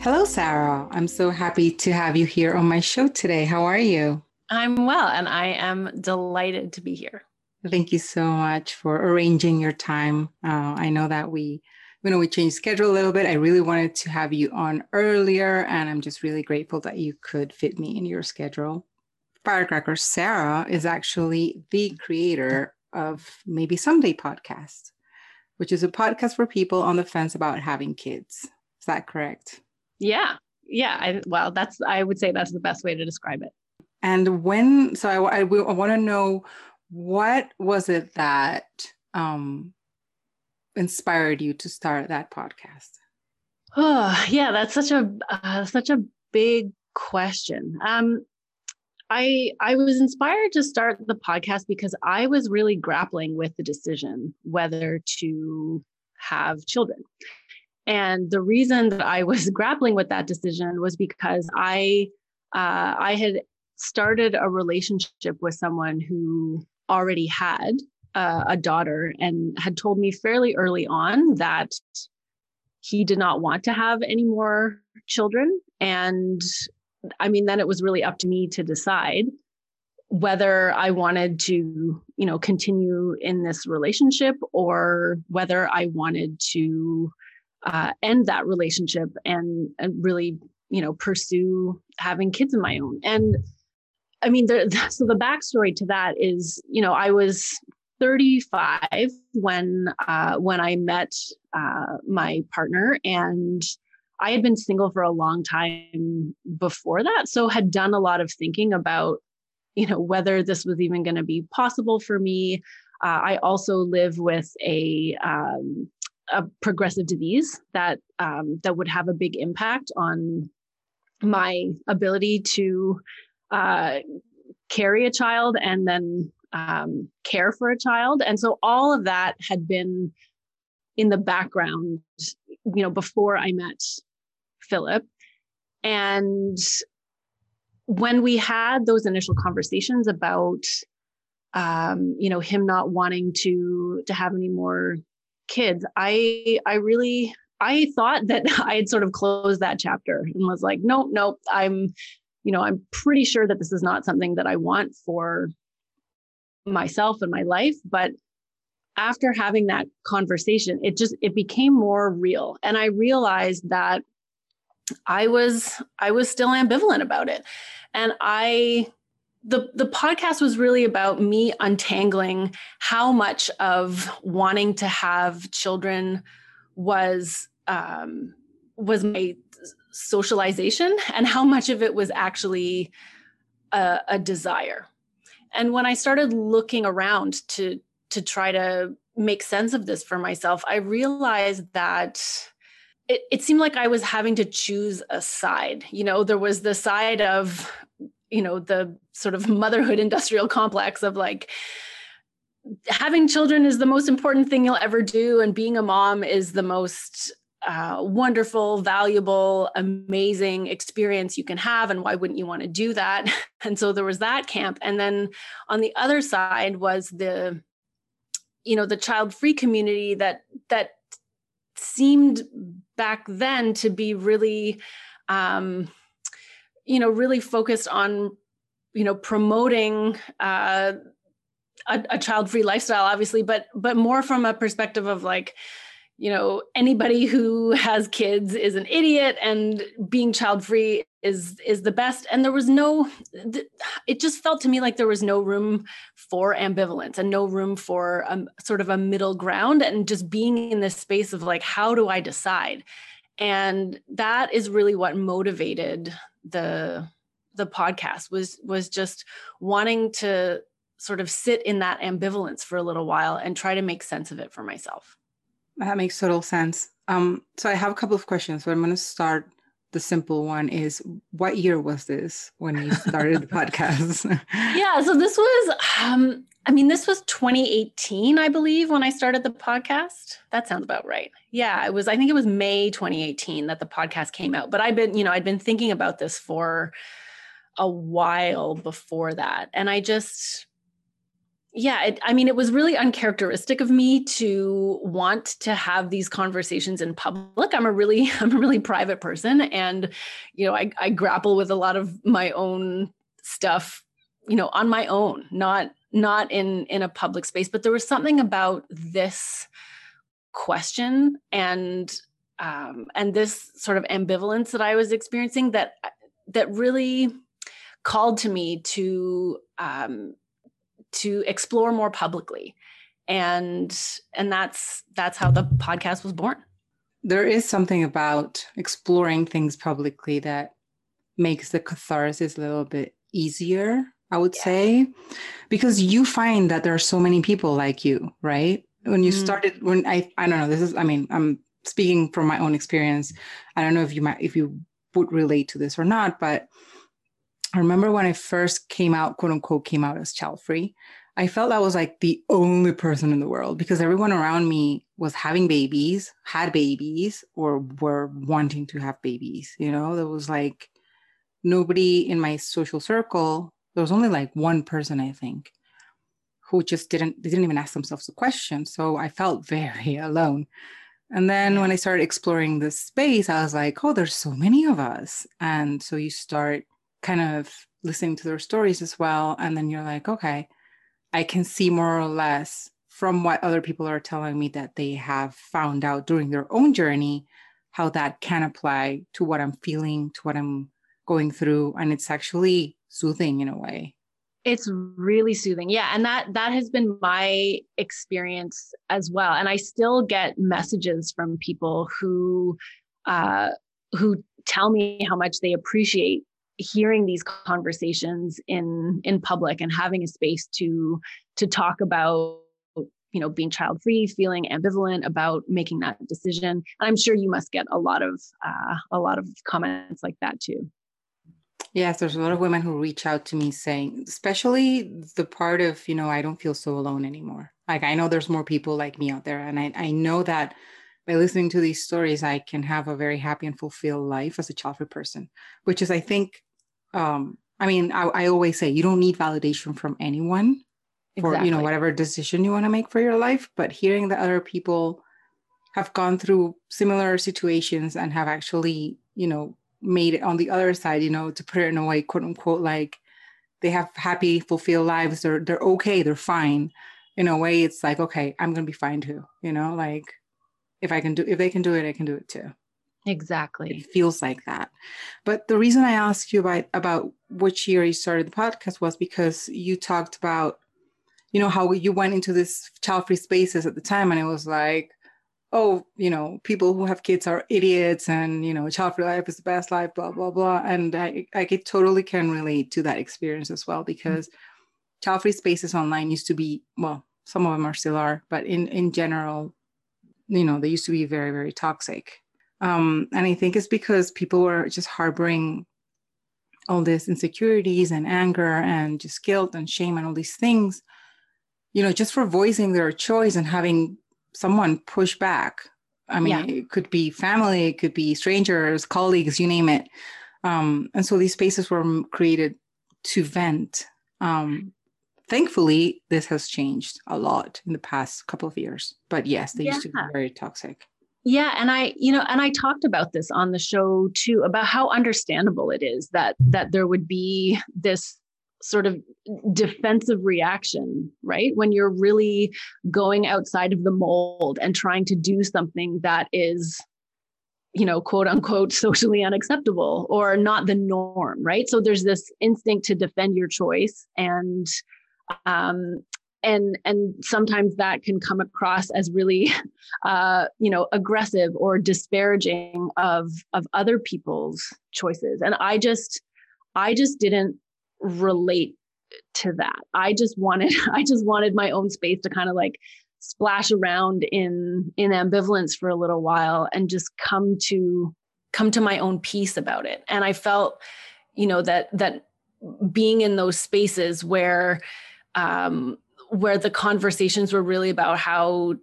Hello, Sarah. I'm so happy to have you here on my show today. How are you? I'm well, and I am delighted to be here. Thank you so much for arranging your time. Uh, I know that we, you know, we changed schedule a little bit. I really wanted to have you on earlier, and I'm just really grateful that you could fit me in your schedule. Firecracker Sarah is actually the creator of Maybe Someday podcast, which is a podcast for people on the fence about having kids. Is that correct? Yeah. Yeah. I, well, that's, I would say that's the best way to describe it. And when, so I, I, I want to know what was it that um, inspired you to start that podcast? Oh, yeah, that's such a uh, such a big question. Um, I I was inspired to start the podcast because I was really grappling with the decision whether to have children. And the reason that I was grappling with that decision was because I uh, I had started a relationship with someone who already had uh, a daughter and had told me fairly early on that he did not want to have any more children. And I mean, then it was really up to me to decide whether I wanted to, you know, continue in this relationship or whether I wanted to uh, end that relationship and, and really, you know, pursue having kids of my own. And I mean, the, so the backstory to that is, you know, I was 35 when uh, when I met uh, my partner, and I had been single for a long time before that, so had done a lot of thinking about, you know, whether this was even going to be possible for me. Uh, I also live with a um, a progressive disease that um, that would have a big impact on my ability to uh, carry a child and then um, care for a child, and so all of that had been in the background, you know, before I met Philip. And when we had those initial conversations about um, you know him not wanting to to have any more kids i i really i thought that i had sort of closed that chapter and was like nope nope i'm you know i'm pretty sure that this is not something that i want for myself and my life but after having that conversation it just it became more real and i realized that I was I was still ambivalent about it. And I the the podcast was really about me untangling how much of wanting to have children was um, was my socialization and how much of it was actually a, a desire. And when I started looking around to to try to make sense of this for myself, I realized that it, it seemed like I was having to choose a side. You know, there was the side of, you know, the sort of motherhood industrial complex of like, having children is the most important thing you'll ever do, and being a mom is the most uh, wonderful, valuable, amazing experience you can have. And why wouldn't you want to do that? And so there was that camp. And then on the other side was the, you know, the child free community that, that seemed back then to be really um, you know really focused on you know promoting uh, a, a child-free lifestyle obviously but but more from a perspective of like you know anybody who has kids is an idiot and being child free is is the best. And there was no it just felt to me like there was no room for ambivalence and no room for a sort of a middle ground and just being in this space of like how do i decide? And that is really what motivated the the podcast was was just wanting to sort of sit in that ambivalence for a little while and try to make sense of it for myself that makes total sense. Um, so I have a couple of questions, but I'm going to start the simple one is what year was this when you started the podcast? yeah, so this was um I mean this was 2018 I believe when I started the podcast. That sounds about right. Yeah, it was I think it was May 2018 that the podcast came out. But I've been, you know, I'd been thinking about this for a while before that. And I just yeah it, i mean it was really uncharacteristic of me to want to have these conversations in public. I'm a really i'm a really private person and you know I, I grapple with a lot of my own stuff you know on my own not not in in a public space. But there was something about this question and um and this sort of ambivalence that i was experiencing that that really called to me to um to explore more publicly and and that's that's how the podcast was born there is something about exploring things publicly that makes the catharsis a little bit easier i would yeah. say because you find that there are so many people like you right when you mm. started when i i don't know this is i mean i'm speaking from my own experience i don't know if you might if you would relate to this or not but I remember when I first came out, quote unquote, came out as child free, I felt I was like the only person in the world because everyone around me was having babies, had babies, or were wanting to have babies. You know, there was like nobody in my social circle. There was only like one person, I think, who just didn't, they didn't even ask themselves the question. So I felt very alone. And then when I started exploring this space, I was like, oh, there's so many of us. And so you start kind of listening to their stories as well. And then you're like, okay, I can see more or less from what other people are telling me that they have found out during their own journey, how that can apply to what I'm feeling, to what I'm going through. And it's actually soothing in a way. It's really soothing. Yeah. And that that has been my experience as well. And I still get messages from people who uh who tell me how much they appreciate hearing these conversations in in public and having a space to to talk about you know being child free feeling ambivalent about making that decision. I'm sure you must get a lot of uh, a lot of comments like that too. Yes there's a lot of women who reach out to me saying especially the part of you know i don't feel so alone anymore. Like i know there's more people like me out there and i, I know that by listening to these stories i can have a very happy and fulfilled life as a child free person which is i think um, I mean, I, I always say you don't need validation from anyone for exactly. you know whatever decision you want to make for your life. But hearing that other people have gone through similar situations and have actually, you know, made it on the other side, you know, to put it in a way, quote unquote, like they have happy, fulfilled lives. They're they're okay. They're fine. In a way, it's like, okay, I'm gonna be fine too. You know, like if I can do if they can do it, I can do it too. Exactly. It feels like that. But the reason I asked you about about which year you started the podcast was because you talked about, you know, how you went into this child-free spaces at the time, and it was like, oh, you know, people who have kids are idiots, and you know, child-free life is the best life, blah blah blah. And I I totally can relate to that experience as well because mm-hmm. child-free spaces online used to be well, some of them are still are, but in in general, you know, they used to be very very toxic um, and I think it's because people were just harboring all these insecurities and anger and just guilt and shame and all these things, you know, just for voicing their choice and having someone push back. I mean, yeah. it could be family, it could be strangers, colleagues, you name it. Um, and so these spaces were created to vent. Um, thankfully, this has changed a lot in the past couple of years. But yes, they yeah. used to be very toxic. Yeah, and I, you know, and I talked about this on the show too about how understandable it is that that there would be this sort of defensive reaction, right? When you're really going outside of the mold and trying to do something that is you know, quote unquote, socially unacceptable or not the norm, right? So there's this instinct to defend your choice and um, and and sometimes that can come across as really uh, you know aggressive or disparaging of of other people's choices. And i just i just didn't relate to that. I just wanted i just wanted my own space to kind of like splash around in in ambivalence for a little while and just come to come to my own peace about it. And i felt you know that that being in those spaces where um where the conversations were really about how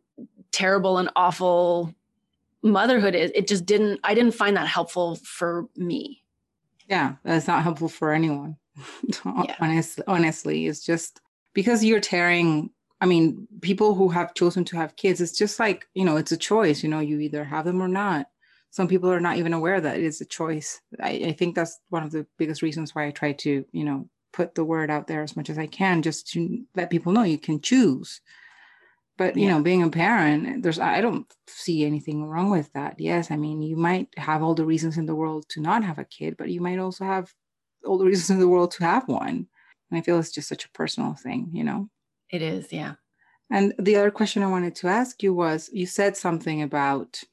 terrible and awful motherhood is it just didn't i didn't find that helpful for me. Yeah that's not helpful for anyone. Yeah. honestly honestly it's just because you're tearing i mean people who have chosen to have kids it's just like you know it's a choice you know you either have them or not. Some people are not even aware that it is a choice. I, I think that's one of the biggest reasons why i try to you know put the word out there as much as i can just to let people know you can choose. But you yeah. know being a parent there's i don't see anything wrong with that. Yes i mean you might have all the reasons in the world to not have a kid but you might also have all the reasons in the world to have one. And i feel it's just such a personal thing you know? It is yeah. And the other question i wanted to ask you was you said something about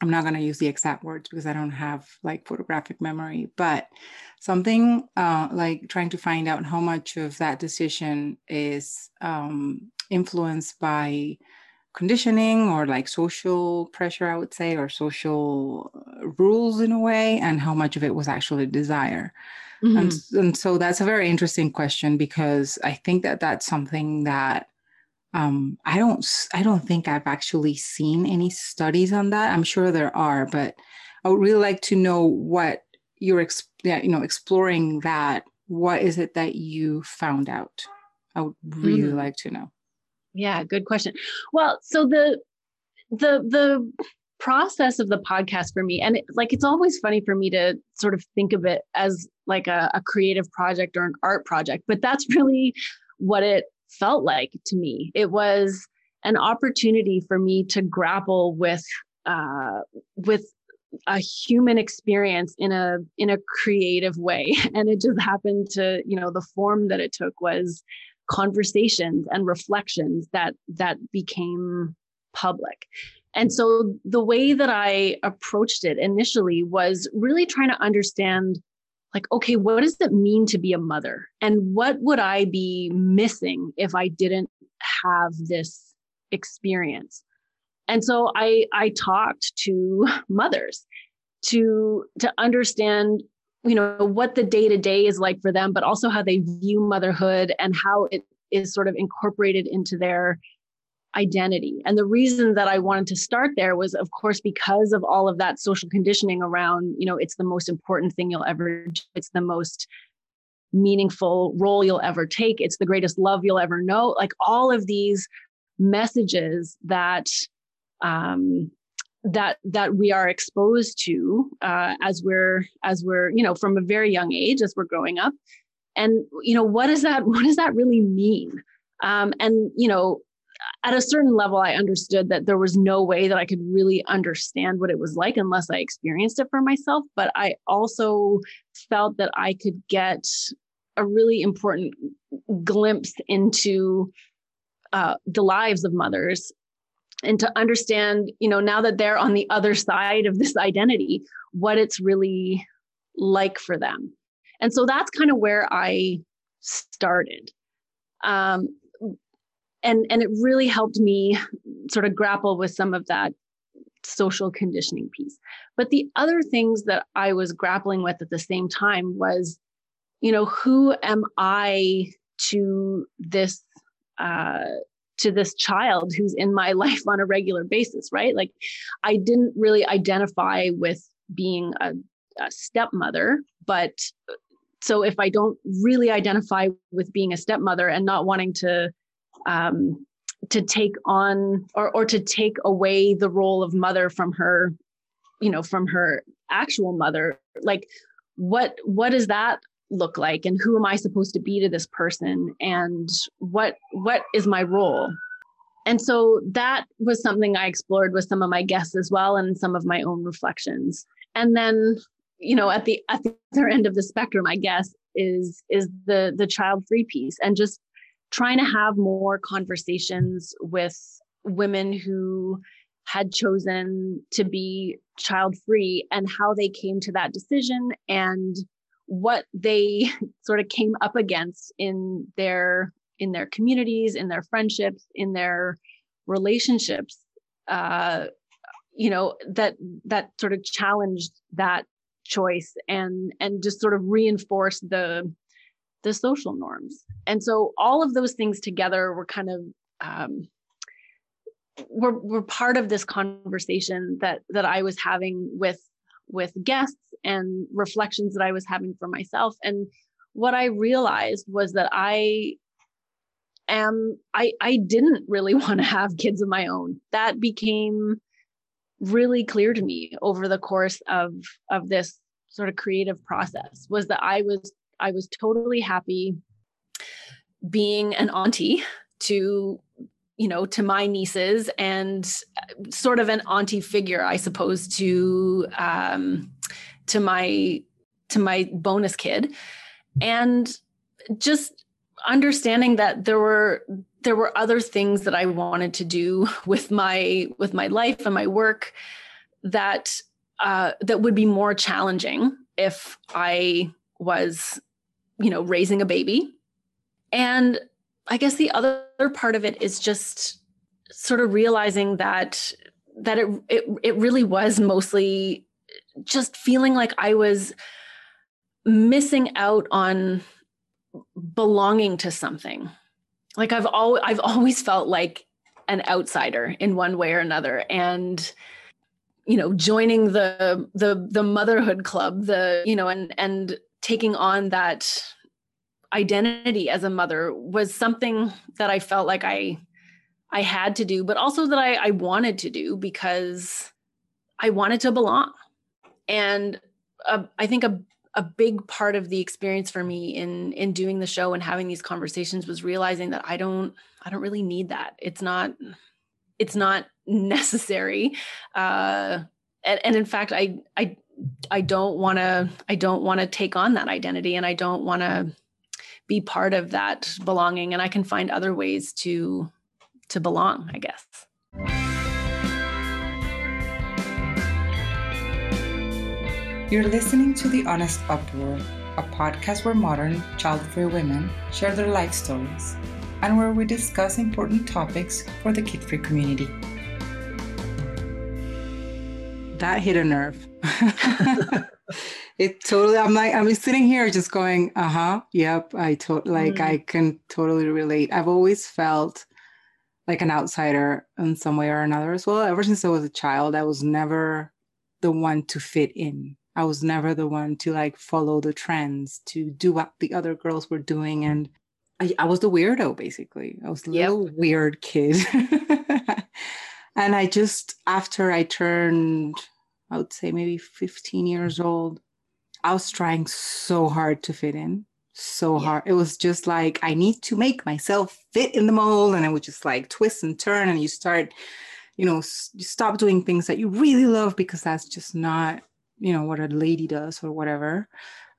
i'm not going to use the exact words because i don't have like photographic memory but something uh, like trying to find out how much of that decision is um, influenced by conditioning or like social pressure, I would say, or social uh, rules in a way, and how much of it was actually desire. Mm-hmm. And, and so that's a very interesting question because I think that that's something that um, I don't I don't think I've actually seen any studies on that. I'm sure there are, but I would really like to know what you're you know exploring that. What is it that you found out? I would really mm-hmm. like to know. Yeah, good question. Well, so the the the process of the podcast for me and it, like it's always funny for me to sort of think of it as like a, a creative project or an art project but that's really what it felt like to me. It was an opportunity for me to grapple with uh, with a human experience in a in a creative way. And it just happened to you know the form that it took was conversations and reflections that that became public. And so the way that i approached it initially was really trying to understand like okay what does it mean to be a mother? And what would i be missing if i didn't have this experience? And so i i talked to mothers to to understand you know what the day to day is like for them but also how they view motherhood and how it is sort of incorporated into their identity. And the reason that i wanted to start there was of course because of all of that social conditioning around you know it's the most important thing you'll ever do. It's the most meaningful role you'll ever take. It's the greatest love you'll ever know. Like all of these messages that um that that we are exposed to uh, as we're as we're you know from a very young age as we're growing up. And you know what does that what does that really mean? Um, and you know at a certain level i understood that there was no way that i could really understand what it was like unless i experienced it for myself. But i also felt that i could get a really important glimpse into uh, the lives of mothers and to understand you know now that they're on the other side of this identity what it's really like for them. And so that's kind of where i started. Um, and and it really helped me sort of grapple with some of that social conditioning piece but the other things that i was grappling with at the same time was you know who am i to this uh, to this child who's in my life on a regular basis, right? Like I didn't really identify with being a, a stepmother, but so if I don't really identify with being a stepmother and not wanting to um, to take on or or to take away the role of mother from her, you know, from her actual mother, like what what does that look like? And who am i supposed to be to this person? And what what is my role? And so that was something i explored with some of my guests as well and some of my own reflections. And then you know at the at the other end of the spectrum i guess is is the the child free piece and just trying to have more conversations with women who had chosen to be child free and how they came to that decision and what they sort of came up against in their in their communities in their friendships in their relationships uh, you know that that sort of challenged that choice and and just sort of reinforced the the social norms and so all of those things together were kind of um, were, were part of this conversation that that I was having with with guests and reflections that I was having for myself. And what I realized was that I am I I didn't really want to have kids of my own. That became really clear to me over the course of of this sort of creative process was that I was I was totally happy being an auntie to you know to my nieces and sort of an auntie figure i suppose to um to my to my bonus kid. And just understanding that there were there were other things that i wanted to do with my with my life and my work that uh that would be more challenging if i was you know raising a baby and I guess the other part of it is just sort of realizing that that it it it really was mostly just feeling like I was missing out on belonging to something. Like I've always I've always felt like an outsider in one way or another and you know joining the the the motherhood club the you know and and taking on that identity as a mother was something that I felt like I I had to do, but also that I, I wanted to do because I wanted to belong. And I think a a big part of the experience for me in in doing the show and having these conversations was realizing that I don't I don't really need that. It's not it's not necessary. Uh, and, and in fact, I I I don't want to I don't want to take on that identity, and I don't want to be part of that belonging and i can find other ways to to belong i guess. You're listening to the honest uproar a podcast where modern child-free women share their life stories and where we discuss important topics for the kid-free community that hit a nerve. It totally i'm like i'm sitting here just going uh-huh yep i totally, like mm. i can totally relate. I've always felt like an outsider in some way or another as well. Ever since i was a child i was never the one to fit in. I was never the one to like follow the trends to do what the other girls were doing and i, I was the weirdo basically. I was a little weird kid. And i just after i turned i would say maybe 15 years old I was trying so hard to fit in, so yeah. hard. It was just like, I need to make myself fit in the mold. And I would just like twist and turn. And you start, you know, you stop doing things that you really love because that's just not, you know, what a lady does or whatever.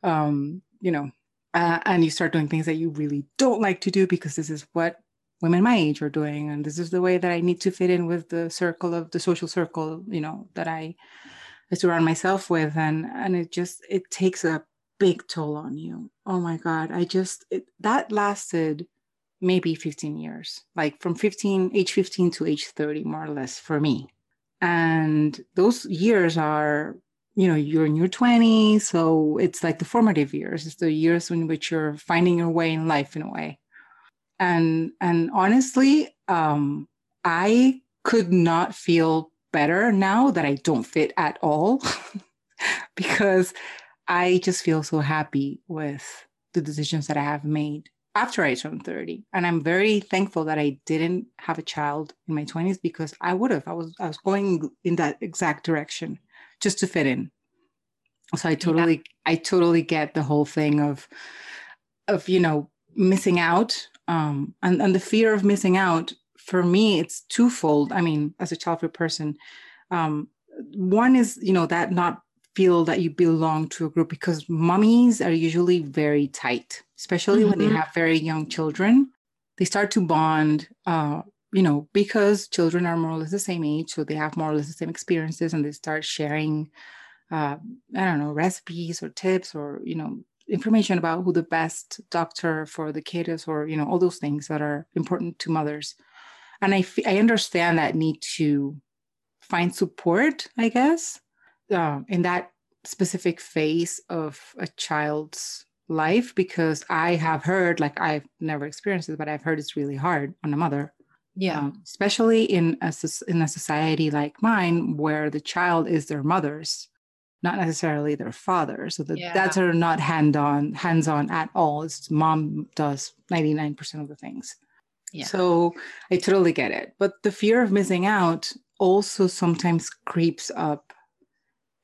Um, you know, uh, and you start doing things that you really don't like to do because this is what women my age are doing and this is the way that i need to fit in with the circle of the social circle you know that i I surround myself with and and it just it takes a big toll on you. Oh my god i just it, that lasted maybe 15 years like from 15 age 15 to age 30 more or less for me. And those years are you know you're in your 20s so it's like the formative years it's the years in which you're finding your way in life in a way. And and honestly um i could not feel better now that I don't fit at all because I just feel so happy with the decisions that I have made after I turned 30. And I'm very thankful that I didn't have a child in my 20s because I would have. I was I was going in that exact direction just to fit in. So I totally yeah. I totally get the whole thing of of you know missing out um and, and the fear of missing out for me, it's twofold. I mean, as a child free person, um, one is, you know, that not feel that you belong to a group because mummies are usually very tight, especially mm-hmm. when they mm-hmm. have very young children. They start to bond, uh, you know, because children are more or less the same age, so they have more or less the same experiences, and they start sharing, uh, I don't know, recipes or tips or you know, information about who the best doctor for the kid is, or you know, all those things that are important to mothers and I, f- I understand that need to find support, I guess, uh, in that specific phase of a child's life because I have heard, like I've never experienced it, but I've heard it's really hard on a mother. Yeah. Um, especially in a, in a society like mine where the child is their mother's, not necessarily their father. So the yeah. dads are not hand on, hands on at all. It's mom does 99% of the things. Yeah. So I totally get it. But the fear of missing out also sometimes creeps up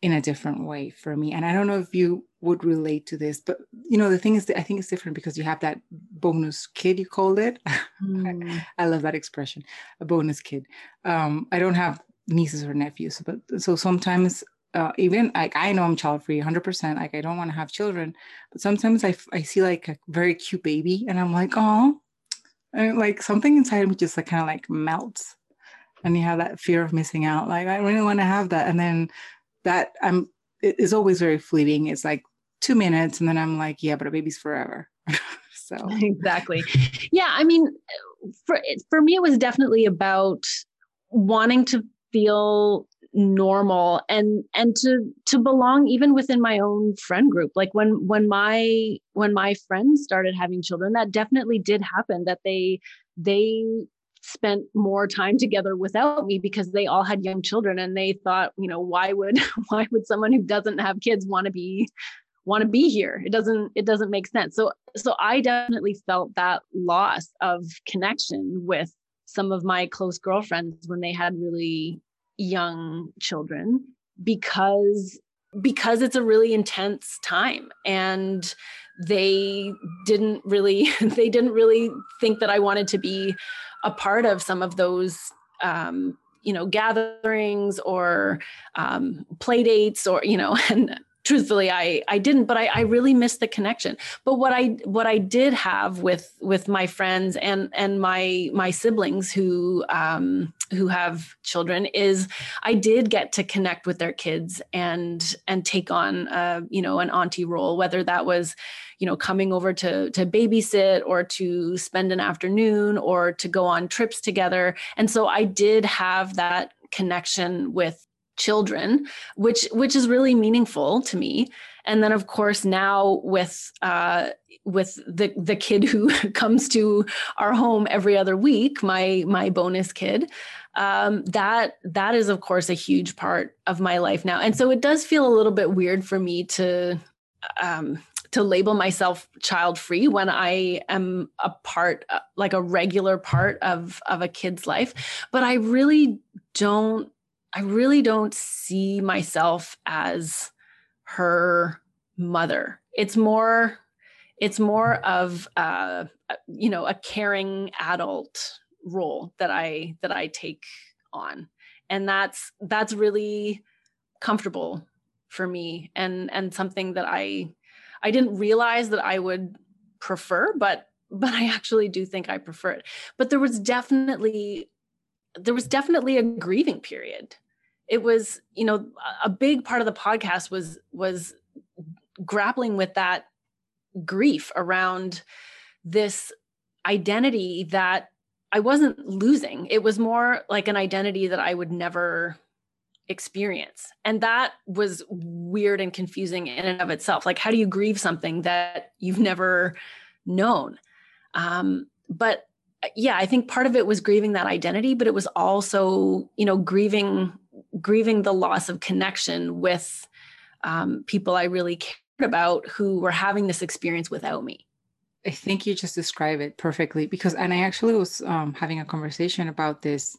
in a different way for me. And I don't know if you would relate to this, but you know, the thing is that I think it's different because you have that bonus kid, you called it. Mm. I, I, love that expression, a bonus kid. Um, I don't have nieces or nephews, but so sometimes uh, even like I know I'm child free 100%, like I don't want to have children, but sometimes I, I see like a very cute baby and I'm like, oh, and like something inside me just like kind of like melts. And you have that fear of missing out like i really want to have that. And then that i'm it is always very fleeting. It's like two minutes and then i'm like yeah but a baby's forever. So. Exactly. Yeah i mean for for me it was definitely about wanting to feel normal and and to to belong even within my own friend group. Like when when my when my friends started having children that definitely did happen that they they spent more time together without me because they all had young children and they thought you know why would why would someone who doesn't have kids want to be want to be here? It doesn't it doesn't make sense. So so i definitely felt that loss of connection with some of my close girlfriends when they had really young children because because it's a really intense time. And they didn't really they didn't really think that I wanted to be a part of some of those um, you know gatherings or um, play dates or you know and truthfully i i didn't but i i really missed the connection. But what i what i did have with with my friends and and my my siblings who um who have children is i did get to connect with their kids and and take on uh you know an auntie role whether that was you know coming over to to babysit or to spend an afternoon or to go on trips together. And so i did have that connection with children which which is really meaningful to me and then of course now with uh, with the the kid who comes to our home every other week my my bonus kid um, that that is of course a huge part of my life now and so it does feel a little bit weird for me to um, to label myself child free when I am a part, uh, like a regular part of of a kid's life. But I really don't I really don't see myself as her mother. It's more it's more of uh, you know a caring adult role that I that I take on, and that's that's really comfortable for me and and something that I I didn't realize that I would prefer, but but I actually do think I prefer it. But there was definitely there was definitely a grieving period it was you know a big part of the podcast was was grappling with that grief around this identity that I wasn't losing. It was more like an identity that I would never experience. And that was weird and confusing in and of itself. Like, how do you grieve something that you've never known? Um, but yeah, I think part of it was grieving that identity, but it was also, you know, grieving grieving the loss of connection with um, people I really cared about who were having this experience without me. I think you just describe it perfectly because, and I actually was um, having a conversation about this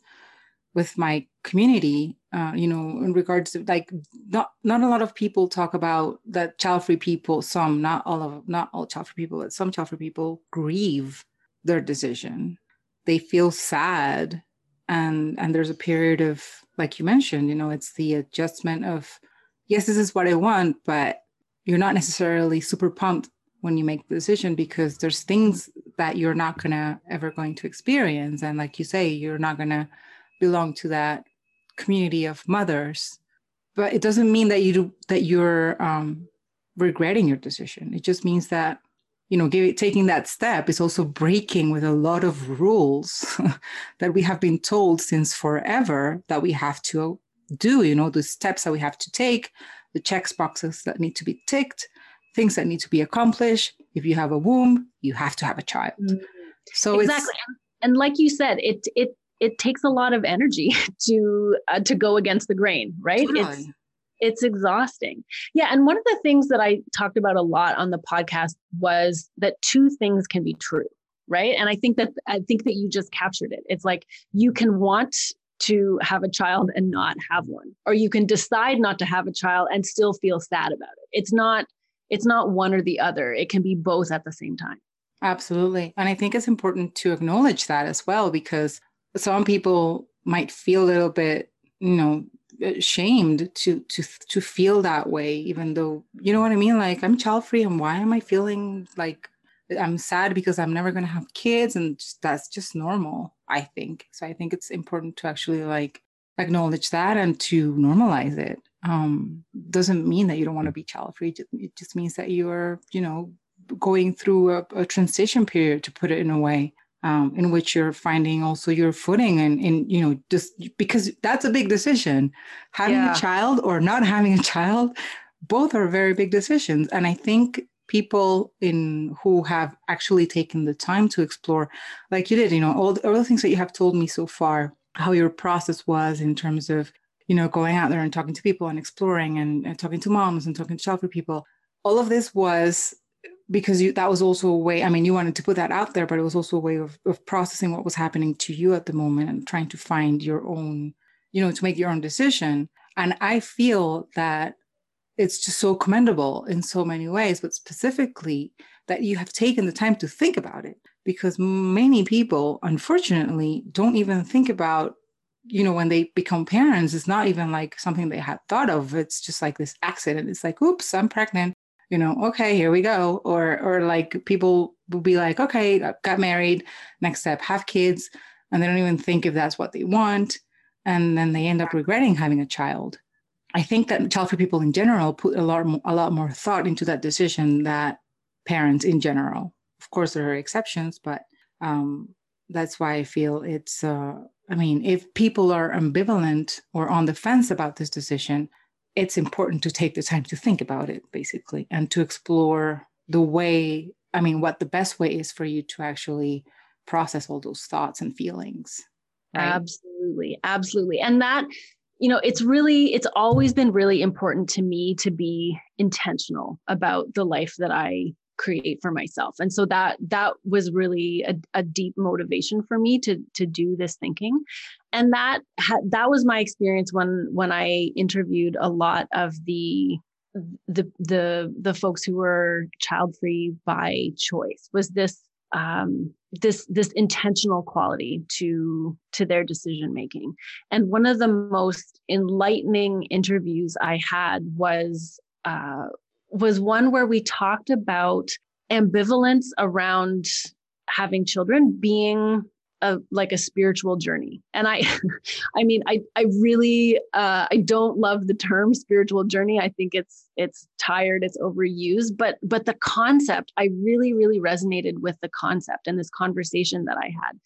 with my community. Uh, you know, in regards to like not not a lot of people talk about that child-free people. Some, not all of, not all child-free people, but some child-free people grieve their decision. They feel sad and and there's a period of like you mentioned you know it's the adjustment of yes this is what i want but you're not necessarily super pumped when you make the decision because there's things that you're not gonna ever going to experience. And like you say you're not gonna belong to that community of mothers. But it doesn't mean that you do that you're um, regretting your decision. It just means that you know, give, taking that step is also breaking with a lot of rules that we have been told since forever that we have to do, you know, the steps that we have to take, the checks boxes that need to be ticked, things that need to be accomplished. If you have a womb, you have to have a child. Mm-hmm. So exactly. and like you said, it it it takes a lot of energy to uh, to go against the grain, right? Totally. It's it's exhausting. Yeah, and one of the things that I talked about a lot on the podcast was that two things can be true, right? And I think that I think that you just captured it. It's like you can want to have a child and not have one or you can decide not to have a child and still feel sad about it. It's not it's not one or the other. It can be both at the same time. Absolutely. And I think it's important to acknowledge that as well because some people might feel a little bit, you know, shamed to to to feel that way even though you know what i mean? Like i'm child free and why am i feeling like i'm sad because i'm never going to have kids and just, that's just normal i think. So i think it's important to actually like acknowledge that and to normalize it. Um doesn't mean that you don't want to be child free. It just means that you're you know going through a, a transition period to put it in a way um, in which you're finding also your footing and, and you know just because that's a big decision having yeah. a child or not having a child both are very big decisions and i think people in who have actually taken the time to explore like you did you know all the, all the things that you have told me so far how your process was in terms of you know going out there and talking to people and exploring and, and talking to moms and talking to shelter people all of this was because you that was also a way i mean you wanted to put that out there but it was also a way of, of processing what was happening to you at the moment and trying to find your own you know to make your own decision. And i feel that it's just so commendable in so many ways but specifically that you have taken the time to think about it because many people unfortunately don't even think about you know when they become parents it's not even like something they had thought of. It's just like this accident. It's like oops i'm pregnant you know, okay, here we go. Or or like people will be like, okay, got married, next step, have kids, and they don't even think if that's what they want. And then they end up regretting having a child. I think that child free people in general put a lot a lot more thought into that decision that parents in general. Of course, there are exceptions, but um, that's why I feel it's. Uh, I mean, if people are ambivalent or on the fence about this decision, it's important to take the time to think about it, basically, and to explore the way, I mean, what the best way is for you to actually process all those thoughts and feelings. Right? Absolutely. Absolutely. And that, you know, it's really, it's always been really important to me to be intentional about the life that I create for myself. And so that that was really a, a deep motivation for me to to do this thinking. And that ha- that was my experience when when i interviewed a lot of the the the the folks who were child free by choice was this um, this this intentional quality to to their decision making and one of the most enlightening interviews i had was uh, was one where we talked about ambivalence around having children being a like a spiritual journey. And i i mean i i really uh i don't love the term spiritual journey. I think it's it's tired it's overused but but the concept i really really resonated with the concept and this conversation that i had.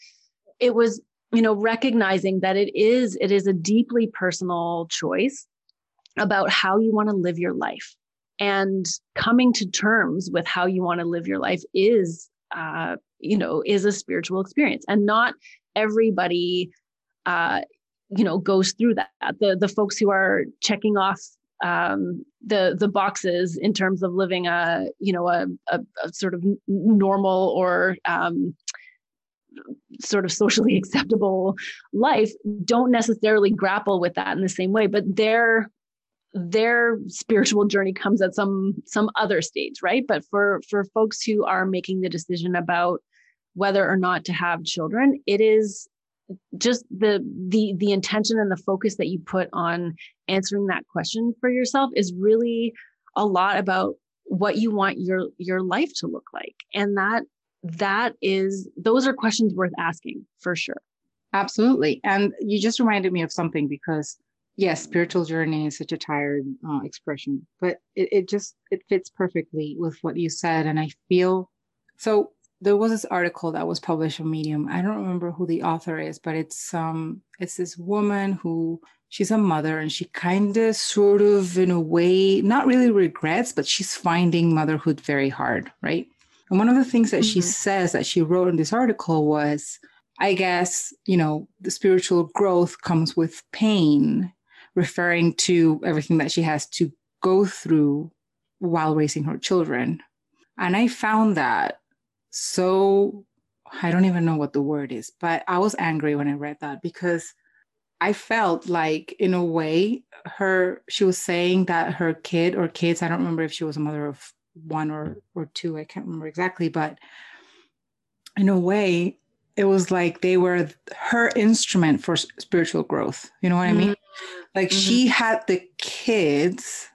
It was you know recognizing that it is it is a deeply personal choice about how you want to live your life and coming to terms with how you want to live your life is uh, you know is a spiritual experience. And not everybody uh, you know goes through that. The the folks who are checking off um, the the boxes in terms of living a you know a, a, a sort of normal or um, sort of socially acceptable life don't necessarily grapple with that in the same way. But they're their spiritual journey comes at some some other stage right? But for for folks who are making the decision about whether or not to have children it is just the the the intention and the focus that you put on answering that question for yourself is really a lot about what you want your your life to look like. And that that is those are questions worth asking for sure. Absolutely. And you just reminded me of something because yes spiritual journey is such a tired uh, expression but it, it just it fits perfectly with what you said and i feel so there was this article that was published on Medium. I don't remember who the author is, but it's um it's this woman who she's a mother and she kind of sort of in a way not really regrets, but she's finding motherhood very hard, right? And one of the things that mm-hmm. she says that she wrote in this article was, I guess, you know, the spiritual growth comes with pain, referring to everything that she has to go through while raising her children. And I found that so, I don't even know what the word is, but I was angry when I read that because I felt like, in a way, her, she was saying that her kid or kids, I don't remember if she was a mother of one or or two i can't remember exactly but in a way it was like they were her instrument for spiritual growth you know what i mean mm-hmm. Like mm-hmm. she had the kids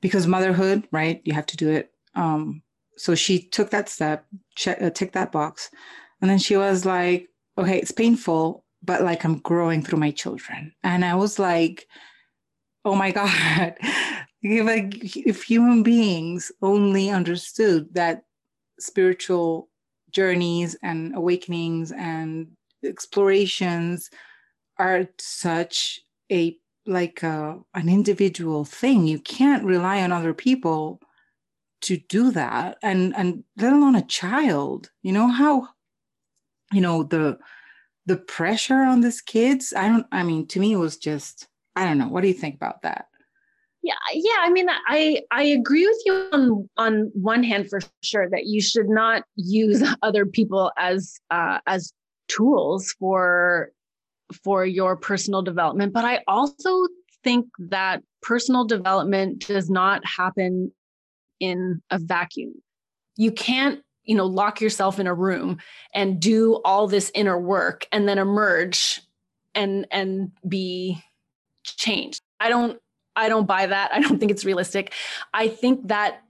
because motherhood right? You have to do it. Um so she took that step check uh, tick that box. And then she was like okay it's painful but like i'm growing through my children. And i was like oh my god. Like if human beings only understood that spiritual journeys and awakenings and explorations are such a like a, an individual thing. You can't rely on other people to do that. And and let alone a child. You know how you know the the pressure on these kids? I don't i mean to me it was just i don't know. What do you think about that? Yeah, yeah. I mean, I I agree with you on on one hand for sure that you should not use other people as uh, as tools for for your personal development. But I also think that personal development does not happen in a vacuum. You can't you know lock yourself in a room and do all this inner work and then emerge and and be changed i don't I don't buy that. I don't think it's realistic. I think that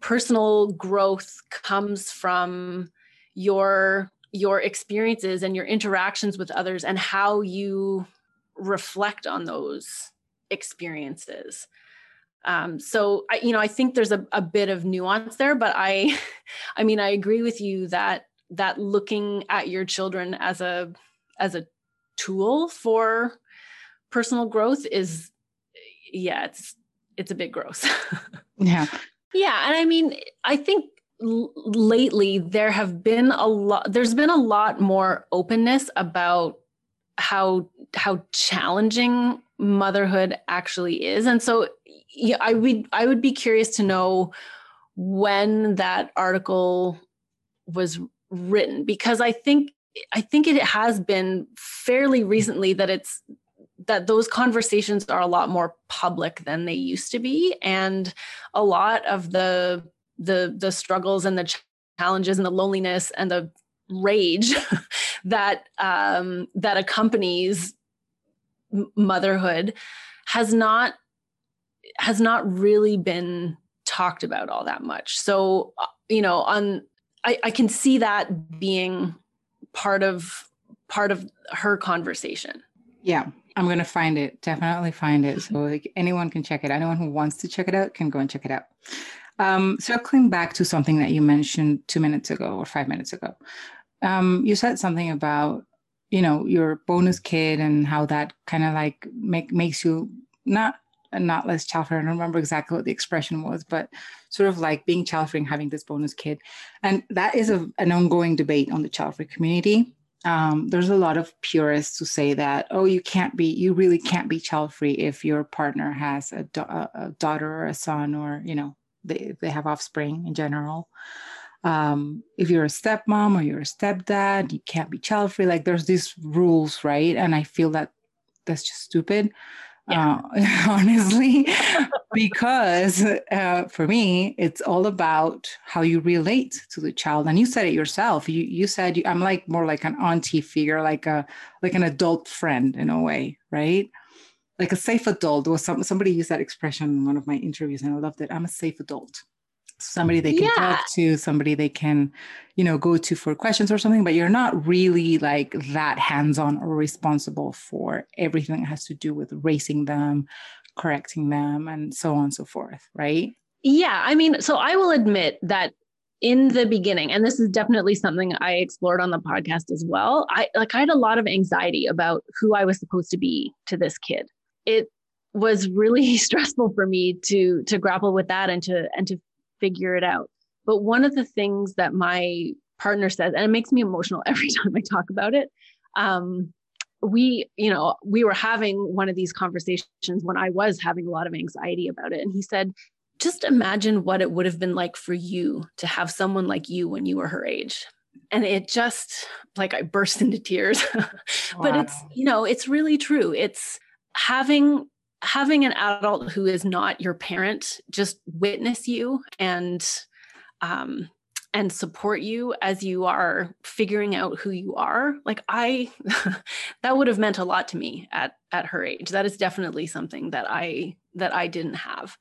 personal growth comes from your your experiences and your interactions with others and how you reflect on those experiences. Um, so I, you know, I think there's a, a bit of nuance there, but I, I mean, I agree with you that that looking at your children as a as a tool for personal growth is yeah, it's it's a bit gross. yeah. Yeah, and I mean, I think l- lately there have been a lot there's been a lot more openness about how how challenging motherhood actually is. And so yeah, I would I would be curious to know when that article was written because I think I think it has been fairly recently that it's that those conversations are a lot more public than they used to be and a lot of the the the struggles and the challenges and the loneliness and the rage that um, that accompanies motherhood has not has not really been talked about all that much so uh, you know on I, I can see that being part of part of her conversation yeah I'm to find it. Definitely find it. So like, anyone can check it. Anyone who wants to check it out can go and check it out. Um, circling back to something that you mentioned two minutes ago or five minutes ago, um, you said something about you know your bonus kid and how that kind of like make makes you not not less child free. I don't remember exactly what the expression was, but sort of like being child free and having this bonus kid, and that is a, an ongoing debate on the child free community um, there's a lot of purists who say that oh you can't be you really can't be child free if your partner has a, a, daughter or a son or you know they, they have offspring in general um, if you're a stepmom or you're a stepdad you can't be child free like there's these rules right and i feel that that's just stupid yeah. uh, honestly, because uh, for me, it's all about how you relate to the child. And you said it yourself. You you said you, I'm like more like an auntie figure, like a like an adult friend in a way, right? Like a safe adult. or some somebody used that expression in one of my interviews, and I loved it. I'm a safe adult somebody they can yeah. talk to somebody they can you know go to for questions or something but you're not really like that hands-on or responsible for everything that has to do with raising them correcting them and so on and so forth right yeah i mean so i will admit that in the beginning and this is definitely something i explored on the podcast as well i like i had a lot of anxiety about who i was supposed to be to this kid it was really stressful for me to to grapple with that and to and to figure it out. But one of the things that my partner says and it makes me emotional every time i talk about it um, we you know we were having one of these conversations when i was having a lot of anxiety about it. And he said just imagine what it would have been like for you to have someone like you when you were her age. And it just like i burst into tears. But wow. it's you know it's really true. It's having having an adult who is not your parent just witness you and um and support you as you are figuring out who you are like i that would have meant a lot to me at at her age. That is definitely something that i that i didn't have.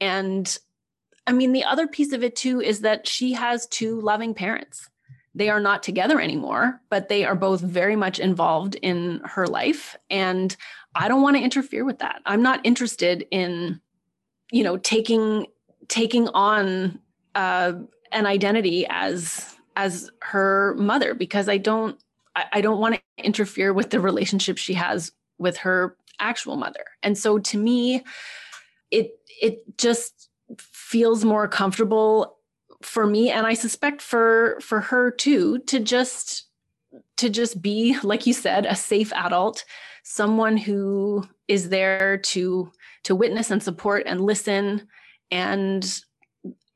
And i mean the other piece of it too is that she has two loving parents they are not together anymore but they are both very much involved in her life and i don't want to interfere with that i'm not interested in you know taking taking on uh an identity as as her mother because I don't I, I don't want to interfere with the relationship she has with her actual mother. And so to me, it it just feels more comfortable for me and I suspect for for her too to just to just be like you said a safe adult someone who is there to to witness and support and listen and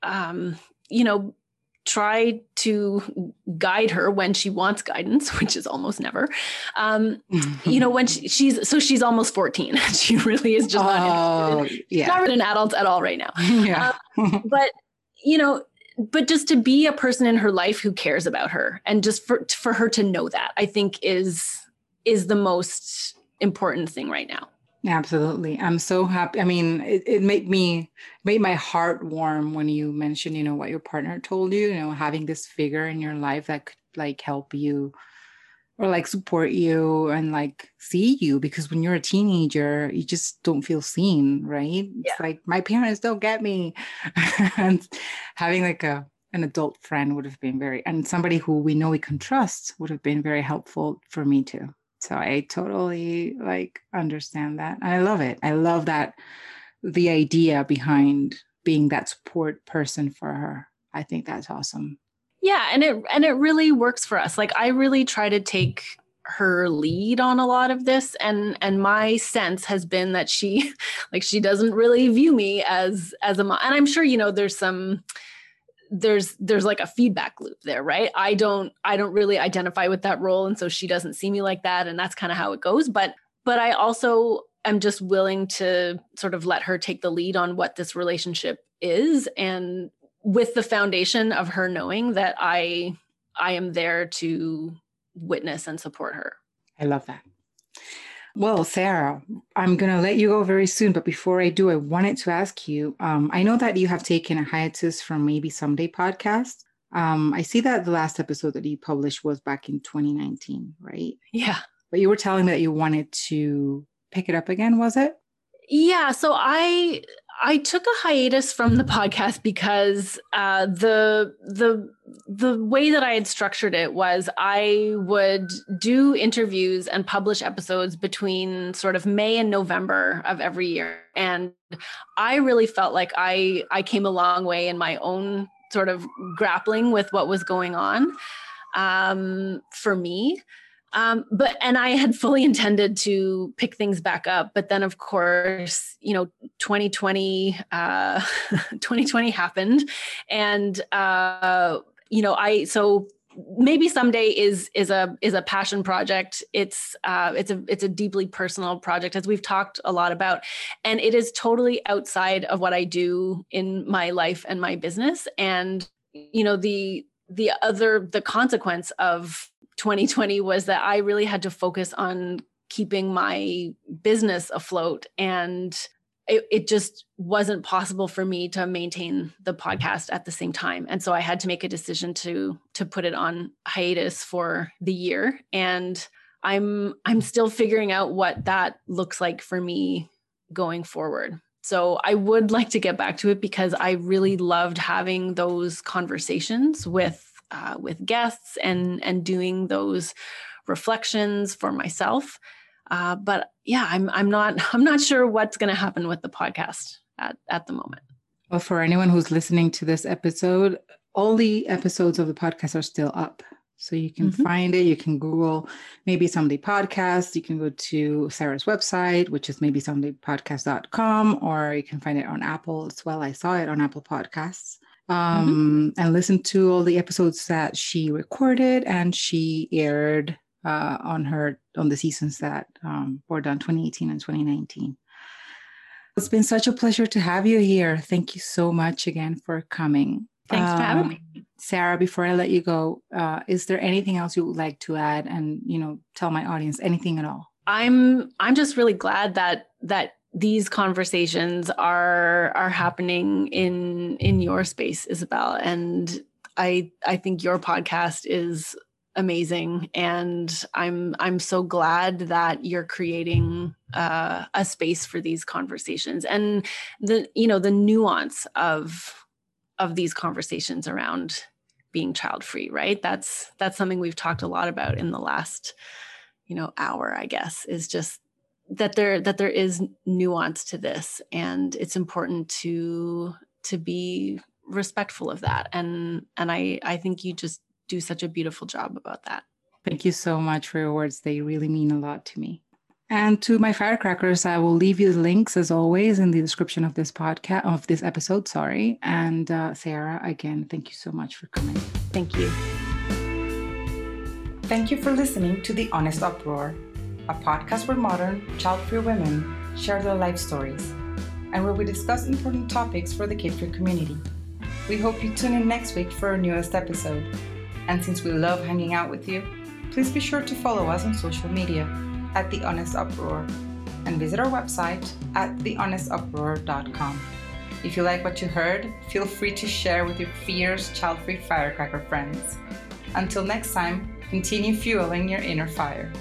um you know, try to guide her when she wants guidance, which is almost never. Um, you know, when she, she's so she's almost 14. she really is just not, oh, yeah. not an adult at all right now. Yeah. Um, but you know, but just to be a person in her life who cares about her and just for for her to know that, I think is is the most important thing right now. Absolutely. I'm so happy. I mean, it, it made me made my heart warm when you mentioned, you know, what your partner told you, you know, having this figure in your life that could like help you or like support you and like see you because when you're a teenager, you just don't feel seen, right? Yeah. It's like my parents don't get me. and having like a an adult friend would have been very and somebody who we know we can trust would have been very helpful for me too. So I totally like understand that. And I love it. I love that the idea behind being that support person for her. I think that's awesome. Yeah, and it and it really works for us. Like I really try to take her lead on a lot of this and and my sense has been that she like she doesn't really view me as as a mom and i'm sure you know there's some there's there's like a feedback loop there right i don't i don't really identify with that role and so she doesn't see me like that and that's kind of how it goes but but i also am just willing to sort of let her take the lead on what this relationship is and with the foundation of her knowing that i i am there to witness and support her i love that well, Sarah, I'm going to let you go very soon. But before I do, I wanted to ask you um, I know that you have taken a hiatus from Maybe Someday podcast. Um, I see that the last episode that you published was back in 2019, right? Yeah. But you were telling me that you wanted to pick it up again, was it? Yeah. So I I took a hiatus from the podcast because uh, the the the way that I had structured it was I would do interviews and publish episodes between sort of May and November of every year, and I really felt like I I came a long way in my own sort of grappling with what was going on um, for me. Um, but and I had fully intended to pick things back up, but then of course, you know, 2020, uh, 2020 happened, and uh, you know, I so maybe someday is is a is a passion project. It's uh it's a it's a deeply personal project as we've talked a lot about and it is totally outside of what i do in my life and my business. And you know the the other the consequence of 2020 was that I really had to focus on keeping my business afloat and it, it, just wasn't possible for me to maintain the podcast at the same time. And so i had to make a decision to to put it on hiatus for the year. And i'm i'm still figuring out what that looks like for me going forward. So I would like to get back to it because I really loved having those conversations with uh, with guests and and doing those reflections for myself. Uh, but yeah, I'm I'm not I'm not sure what's going to happen with the podcast at at the moment. Well, for anyone who's listening to this episode, all the episodes of the podcast are still up. So you can mm-hmm. find it. You can Google maybe someday podcast. You can go to Sarah's website, which is maybe somedaypodcast.com, or you can find it on Apple as well. I saw it on Apple Podcasts. Um, mm-hmm. and listen to all the episodes that she recorded and she aired uh, on her on the seasons that um, were done 2018 and 2019. It's been such a pleasure to have you here. Thank you so much again for coming. Thanks for having um, me. Sarah, before I let you go, uh, is there anything else you would like to add and you know tell my audience anything at all? I'm I'm just really glad that that these conversations are are happening in in your space, Isabel, and I I think your podcast is amazing. And i'm i'm so glad that you're creating uh, a space for these conversations and the you know the nuance of of these conversations around being child free right? That's that's something we've talked a lot about in the last you know hour i guess is just that there that there is nuance to this and it's important to to be respectful of that and and i i think you just do such a beautiful job about that thank you so much for your words they really mean a lot to me and to my firecrackers, I will leave you the links as always in the description of this podcast, of this episode. Sorry. And uh, Sarah, again, thank you so much for coming. Thank you. Thank you for listening to The Honest Uproar, a podcast where modern, child free women share their life stories and where we discuss important topics for the kid free community. We hope you tune in next week for our newest episode. And since we love hanging out with you, please be sure to follow us on social media at The Honest Uproar and visit our website at thehonestuproar.com. If you like what you heard, feel free to share with your fierce, child free firecracker friends. Until next time, continue fueling your inner fire.